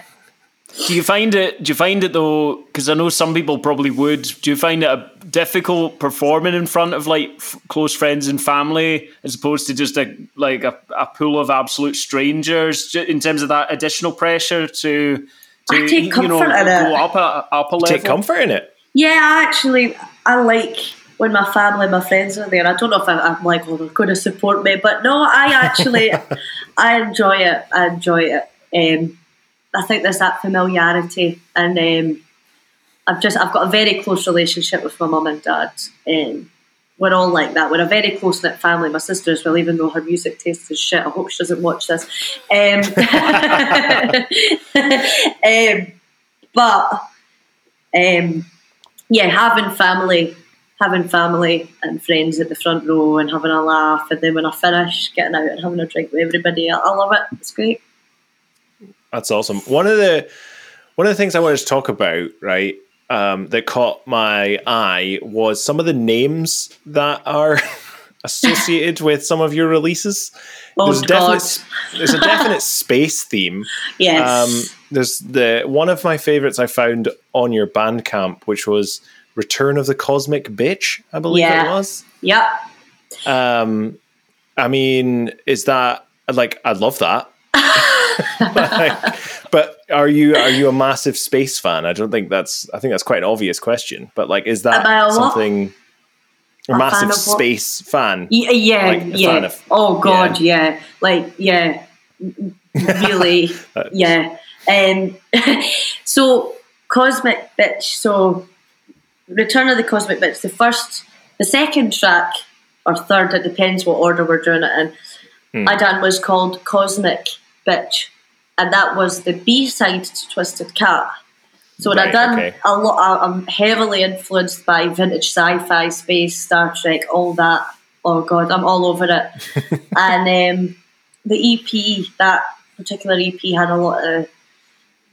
Do you find it? Do you find it though? Because I know some people probably would. Do you find it a difficult performing in front of like f- close friends and family, as opposed to just a like a, a pool of absolute strangers? In terms of that additional pressure to, to I take you know, comfort in it. go up a up a level. take comfort in it. Yeah, actually, I like when my family and my friends are there. I don't know if I, I'm like, oh, they're going to support me, but no, I actually, [laughs] I enjoy it. I enjoy it. Um, I think there's that familiarity, and um, I've just, I've got a very close relationship with my mum and dad. Um, we're all like that. We're a very close knit family. My sister as well, even though her music taste is shit. I hope she doesn't watch this. Um, [laughs] um, but um, yeah, having family, having family and friends at the front row and having a laugh, and then when I finish, getting out and having a drink with everybody, I, I love it. It's great. That's awesome. One of the one of the things I wanted to talk about, right, um, that caught my eye was some of the names that are [laughs] associated [laughs] with some of your releases. Oh, there's definite there's a [laughs] definite space theme. Yes. Um, there's the one of my favorites I found on your Bandcamp, which was Return of the Cosmic Bitch. I believe Yeah. it was. yep. Um, I mean, is that like I love that. [laughs] Like, but are you are you a massive space fan? I don't think that's. I think that's quite an obvious question. But like, is that Am I a what? something? A A massive fan space fan. Yeah, Like, a fan yeah. of- oh God, yeah. Like, yeah, really, [laughs] yeah. Um, [laughs] so cosmic bitch. So Return of the Cosmic Bitch. The first, the second track or third. It depends what order we're doing it in. Hmm. I done was called Cosmic Bitch, and that was the B side to Twisted Cat. So when I done okay. a lot, I- I'm heavily influenced by vintage sci-fi, space, Star Trek, all that. Oh God, I'm all over it. [laughs] and um, the EP, that particular EP, had a lot of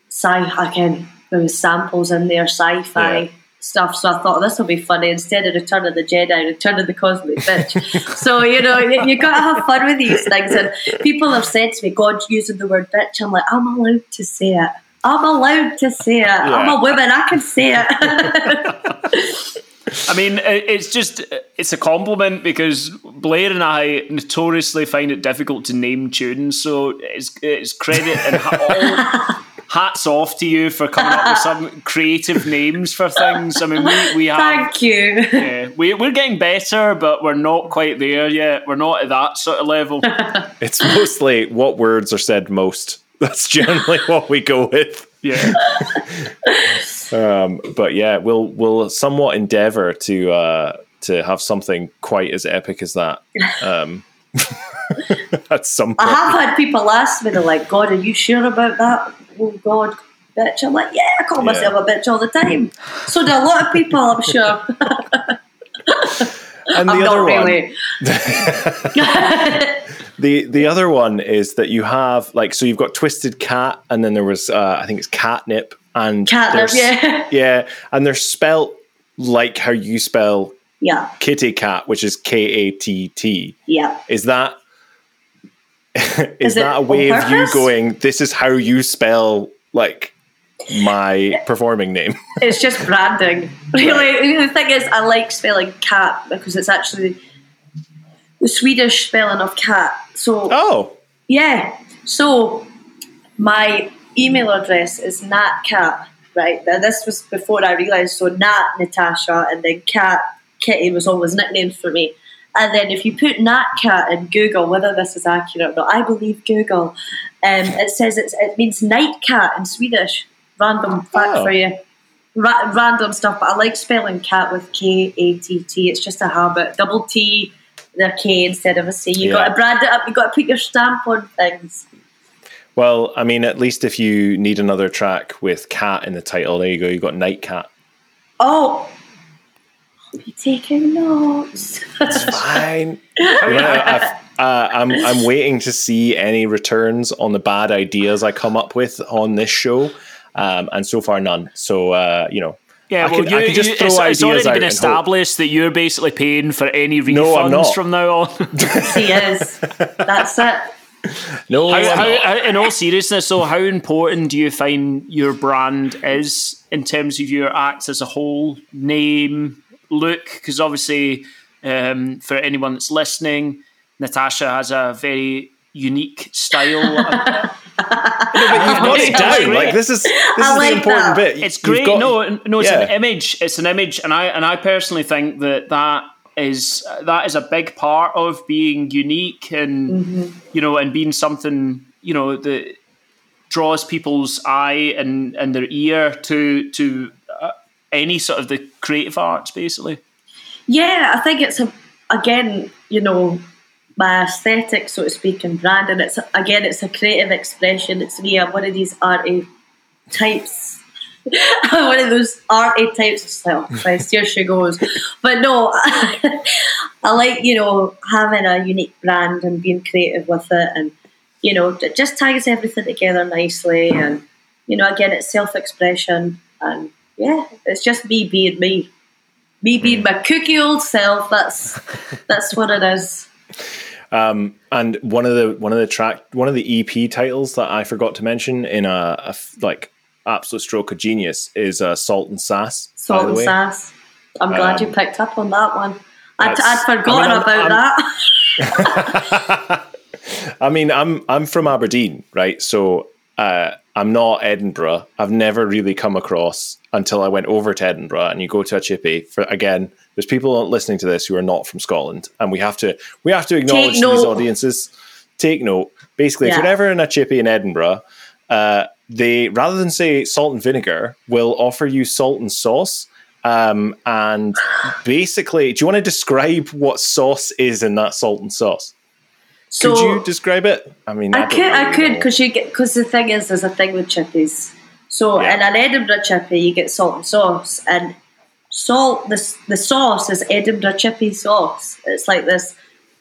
sci. Again, there was samples in there, sci-fi Yeah. Stuff. So I thought this will be funny. Instead of Return of the Jedi, Return of the Cosmic Bitch. [laughs] so you know, you, you got to have fun with these things. And people have said to me, "God, using the word bitch," I'm like, I'm allowed to say it. I'm allowed to say it. I'm a woman. I can say it. [laughs] I mean, it's just it's a compliment because Blair and I notoriously find it difficult to name tunes. So it's it's credit and all, hats off to you for coming up with some [laughs] creative names for things. I mean, we we have. Thank you. Yeah, we, we're getting better, but we're not quite there yet. We're not at that sort of level. [laughs] It's mostly what words are said most. [laughs] That's generally what we go with. Yeah. Um, but yeah, we'll we'll somewhat endeavor to uh, to have something quite as epic as that. Um, At some I have had people ask me, they're like, God, are you sure about that? Oh, God, bitch. I'm like, yeah, I call Yeah. myself a bitch all the time. So do a lot of people, I'm sure. [laughs] And [laughs] the I'm other not one, really. [laughs] the the other one is that you have like so you've got Twisted Cat, and then there was uh, I think it's Catnip, and Catnip, yeah. yeah, and they're spelt like how you spell Yeah, Kitty Cat, which is K A T T. yeah. Is that [laughs] is, Is that a way of you going? This is how you spell like my performing name. [laughs] It's just branding. [laughs] Really, the thing is, I like spelling cat because it's actually the Swedish spelling of cat. So Oh, yeah, so my email address is natcat. Right, now this was before I realised. So Nat Natasha and then Cat Kitty was always nicknames for me. And then if you put Natcat in Google, whether this is accurate or not, I believe Google. Um, it says it's, it means night cat in Swedish. Random fact Oh. for you. Ra- random stuff, but I like spelling cat with K A T T. It's just a habit. Double T, the K instead of a C. You Yeah. got to brand it up. You got to put your stamp on things. well, I mean, at least if you need another track with cat in the title, there you go. You got Night Cat. Oh, be taking notes. [laughs] Fine. You know, [laughs] I've- uh, I'm I'm waiting to see any returns on the bad ideas I come up with on this show, um, and so far none. So uh, you know, Yeah, I well, could- you, I could just you- throw it's, it's already been and hope. established that you're basically paying for any refunds No, I'm not. from now on. [laughs] he is. That's it. no, how, I'm how, not. how- in all seriousness, so how important do you find your brand is in terms of your acts as a whole, name, look? Because obviously, um, for anyone that's listening, Natasha has a very unique style. [laughs] [laughs] You've got it down. Like this is this I is like the important that. bit. it's great. got- no, no, it's an image. It's an image, and I and I personally think that that is that is a big part of being unique and you know and being something you know that draws people's eye and and their ear to to any sort of the creative arts, basically. Yeah, I think it's a again, you know, my aesthetic, so to speak, and brand, and it's again, it's a creative expression. It's me. I'm one of these arty types. [laughs] I'm one of those arty types. of oh Christ, here she goes. But no, [laughs] I like you know having a unique brand and being creative with it, and you know, it just ties everything together nicely. And you know, again, it's self-expression, and yeah, it's just me being me me being my cookie old self. That's [laughs] that's what it is. Um, and one of the one of the track one of the EP titles that I forgot to mention in a, a like absolute stroke of genius is uh, Salt and Sass. Salt and sass. I'm glad you Um, picked up on that one. I'd, I'd forgotten I mean, about I'm- that. [laughs] I mean, I'm I'm from Aberdeen, right? So uh, I'm not Edinburgh. I've never really come across until I went over to Edinburgh. And you go to a chippy for again. There's people listening to this who are not from Scotland, and we have to we have to acknowledge these audiences. Take note. Basically, if you're ever in a chippy in Edinburgh, uh, they rather than say salt and vinegar, will offer you salt and sauce. Um, and basically, do you want to describe what sauce is in that salt and sauce? So Could you describe it? I mean, I don't could, I could, because you get because the thing is, there's a thing with chippies. So Yeah. in an Edinburgh chippy, you get salt and sauce, and salt. The the sauce is Edinburgh chippy sauce. It's like this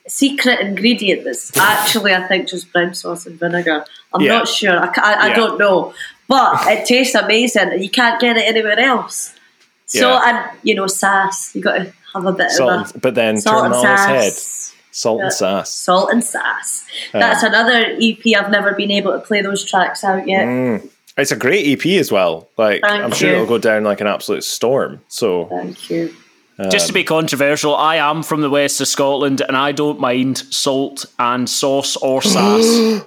secret ingredient that's actually, I think, just brown sauce and vinegar. I'm Yeah. not sure. I, I, I Yeah. don't know, but it tastes amazing, and you can't get it anywhere else. So and you know, sass. You got to have a bit Salt, of a but then salt turn on head. sass. Salt and sass. Salt and Sass. That's another EP. I've never been able to play those tracks out yet. Mm. It's a great EP as well. Like Thank I'm sure you. it'll go down like an absolute storm. So Thank you. Um, Just to be controversial, I am from the west of Scotland, and I don't mind salt and sauce or [gasps] sass.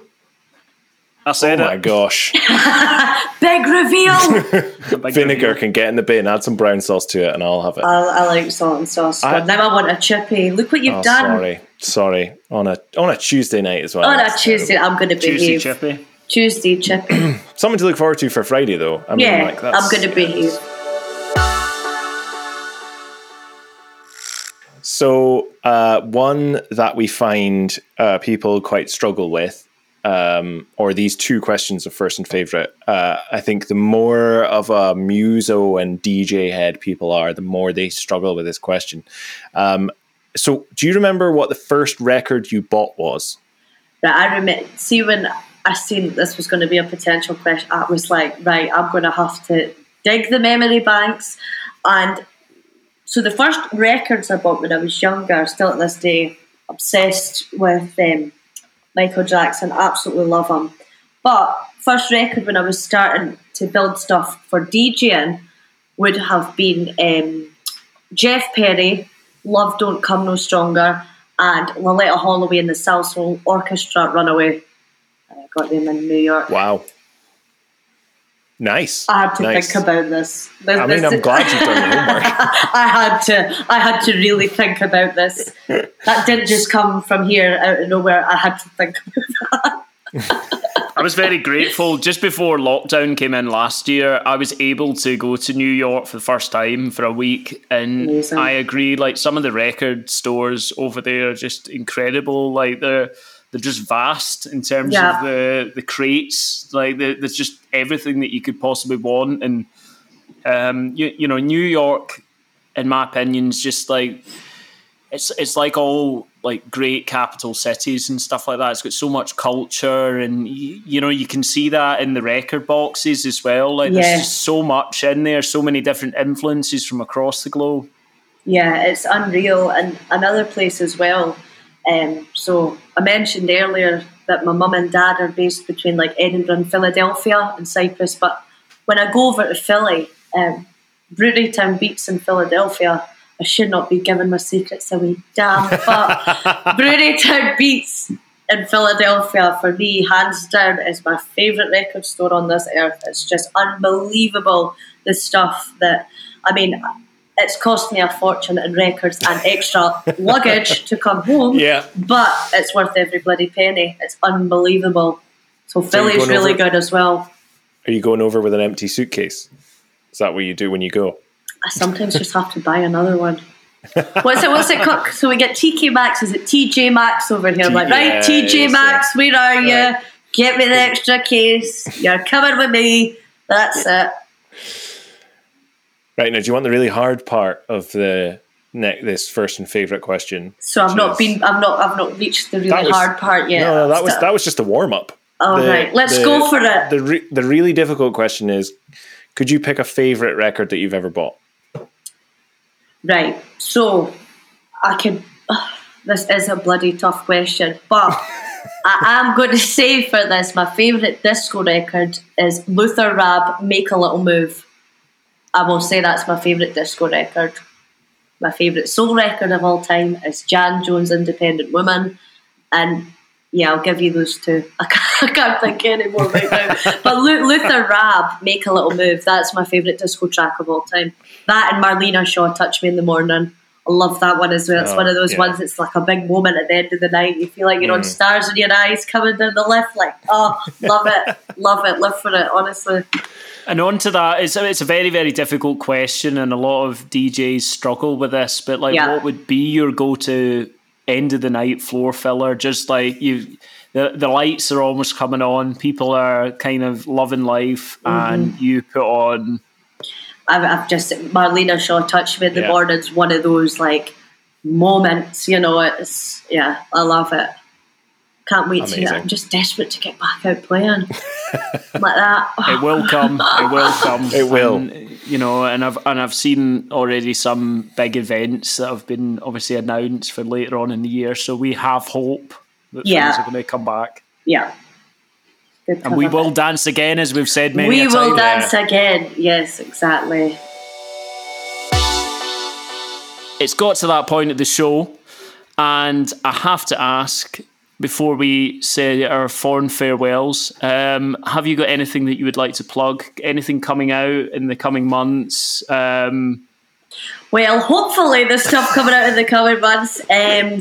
I said oh said my it. gosh, [laughs] Big reveal. [laughs] [laughs] Big vinegar reveal. can get in the bin. Add some brown sauce to it, and I'll have it. I, I like salt and sauce. I- but now I want a chippy. Look what you've oh, done. sorry, sorry. On a on a Tuesday night as well. On a Tuesday, terrible. I'm going to be behave. chippy. Tuesday chippy. [clears throat] Something to look forward to for Friday, though. I mean, yeah, like that's I'm going to be here. So, uh, one that we find uh, people quite struggle with, um, or these two questions of first and favorite. Uh, I think the more of a muso and DJ head people are, the more they struggle with this question. Um, so, do you remember what the first record you bought was? I remember. See, when I seen this was going to be a potential question, I was like, right, I'm going to have to dig the memory banks. And so the first records I bought when I was younger, still at this day, obsessed with um, Michael Jackson, absolutely love him. But first record when I was starting to build stuff for DJing would have been um, Jeff Perry, Love Don't Come No Stronger, and Loleatta Holloway and the Salsoul Orchestra Runaway. I got them in New York. Wow. Nice. I had to nice. think about this. this I mean, this- I'm glad you've done your [laughs] homework. I had to. I had to really think about this. That didn't just come from here out of nowhere. I had to think about that. [laughs] I was very grateful. Just before lockdown came in last year, I was able to go to New York for the first time for a week, and Amazing. I agree. Like some of the record stores over there are just incredible. Like they're they're just vast in terms Yeah. of the the crates. Like there's just everything that you could possibly want, and um, you you know New York, in my opinion, is just like it's it's like all like great capital cities and stuff like that. It's got so much culture, and you, you know you can see that in the record boxes as well. Like Yeah. there's just so much in there, so many different influences from across the globe. Yeah, it's unreal. And another place as well. Um, so I mentioned earlier that my mum and dad are based between like Edinburgh and Philadelphia and Cyprus. But when I go over to Philly, um, Brewerytown Beats in Philadelphia, I should not be giving my secrets away, damn. [laughs] But Brewerytown Beats in Philadelphia, for me, hands down, is my favourite record store on this earth. It's just unbelievable the stuff that, I mean, it's cost me a fortune in records and extra [laughs] luggage to come home. Yeah. But it's worth every bloody penny. It's unbelievable. So you're Philly's really over- good as well. Are you going over with an empty suitcase? Is that what you do when you go? I sometimes just have to buy another one. What's it? What's it called? So we get TK Maxx. Is it TJ Maxx over here? I'm like, right, Yes, TJ Maxx, where are you? Right. Get me the extra case. You're coming with me. That's it. Right now, do you want the really hard part of the ne- this first and favorite question? So I've not is- been. I've not. I've not reached the really was- hard part yet. No, no, that was that was just a warm up. All right, let's go for it. The re- the really difficult question is, could you pick a favorite record that you've ever bought? Right. So I can. [sighs] this is a bloody tough question, but [laughs] I am going to say for this, my favourite disco record is Luther Rabb "Make a Little Move." I will say that's my favourite disco record. My favourite soul record of all time is Jan Jones' "Independent Woman," and yeah, I'll give you those two. [laughs] I can't, I can't think anymore right now. [laughs] But Lu- Luther Rabb, "Make a Little Move," that's my favourite disco track of all time. That and Marlena Shaw, "Touch Me in the Morning." I love that one as well. It's Oh, one of those yeah. ones that's like a big moment at the end of the night. You feel like you're on Mm. stars in your eyes coming down the lift. Like, oh, love it, [laughs] love it, live for it. Honestly, And on to that, it's a, it's a very, very difficult question, and a lot of DJs struggle with this. But like, Yeah. what would be your go-to end of the night floor filler? Just like you, the the lights are almost coming on. People are kind of loving life, Mm-hmm. and you put on. I've, I've just Marlena Shaw touched me the Yeah. morning's one of those like moments. You know, it's yeah, I love it. Can't wait to. Amazing. I'm just desperate to get back out playing [laughs] like that. It will come. It will come. It will. And, you know, and I've and I've seen already some big events that have been obviously announced for later on in the year. So we have hope that Yeah. things are going to come back. Yeah. Good And we cover. will dance again, as we've said many times. We a will time. dance again. Yes, exactly. It's got to that point of the show, and I have to ask before we say our foreign farewells, um, have you got anything that you would like to plug? Anything coming out in the coming months? Um, Well, hopefully there's stuff coming out in the coming months. Um,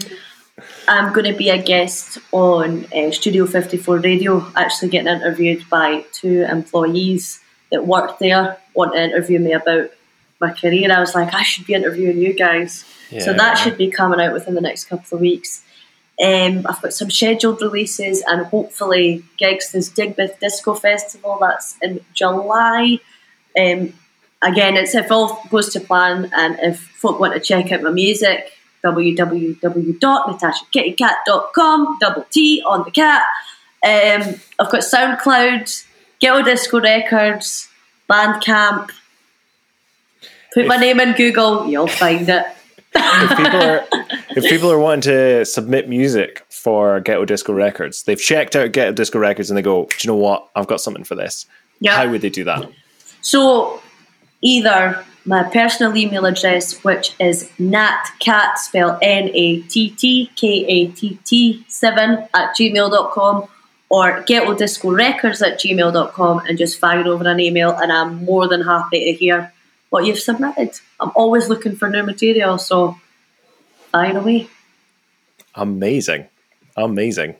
I'm going to be a guest on uh, Studio 54 Radio, actually getting interviewed by two employees that work there, want to interview me about my career, I was like, I should be interviewing you guys. So that should be coming out within the next couple of weeks. Um, I've got some scheduled releases and hopefully gigs. There's Digbeth Disco Festival that's in July. Um, again, it's if all goes to plan and if folk want to check out my music, www.natashakittykatt.com, double T on the cat. Um, I've got SoundCloud, Ghetto Disco Records, Bandcamp. Put my name in Google, you'll find it. If people are if people are wanting to submit music for Ghetto Disco Records, they've checked out Ghetto Disco Records and they go, Do you know what? I've got something for this. Yeah. How would they do that? So either my personal email address, which is natcat, spelled N-A-T-T-K-A-T-T 7 at gmail.com or ghetto disco records at gmail.com and just fire over an email and I'm more than happy to hear what you've submitted. I'm always looking for new material, so fire away. Amazing. Amazing.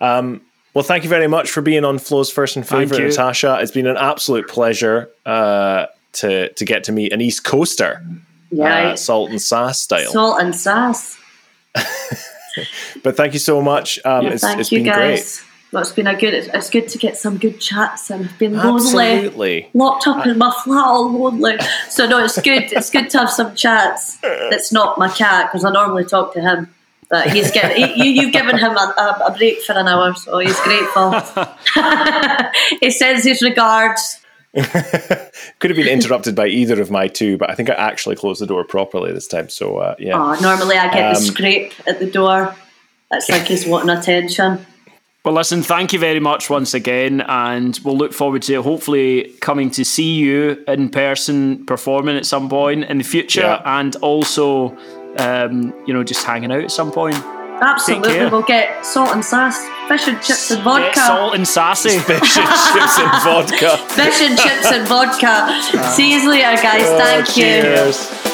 Um, well, thank you very much for being on Flo's First and Thank Favorite. Natasha. It's been an absolute pleasure uh, to to get to meet an East Coaster, Yeah. uh, salt and sass style. Salt and sass. [laughs] but thank you so much. Um, Yeah, it's, Thank it's you been guys. Well, it's been a good. It's, it's good to get some good chats and I've been lonely. Absolutely. locked up in my [laughs] flat all lonely. So no, it's good. It's good to have some chats. That's not my cat because I normally talk to him. But he's getting he, you, you've given him a, a, break for an hour, so he's grateful. [laughs] [laughs] he sends his regards. Could have been interrupted by either of my two, but I think I actually closed the door properly this time. So uh, yeah. Oh, normally I get the Um, scrape at the door. It's like he's wanting attention. Well, listen, thank you very much once again, and we'll look forward to hopefully coming to see you in person performing at some point in the future, Yeah. and also, um, you know, just hanging out at some point. Absolutely, we'll get salt and sass, fish and chips and vodka. Get salt and sassy. [laughs] Fish and chips and vodka. Fish and chips and vodka. [laughs] See you later, guys. Thank Oh, you. cheers.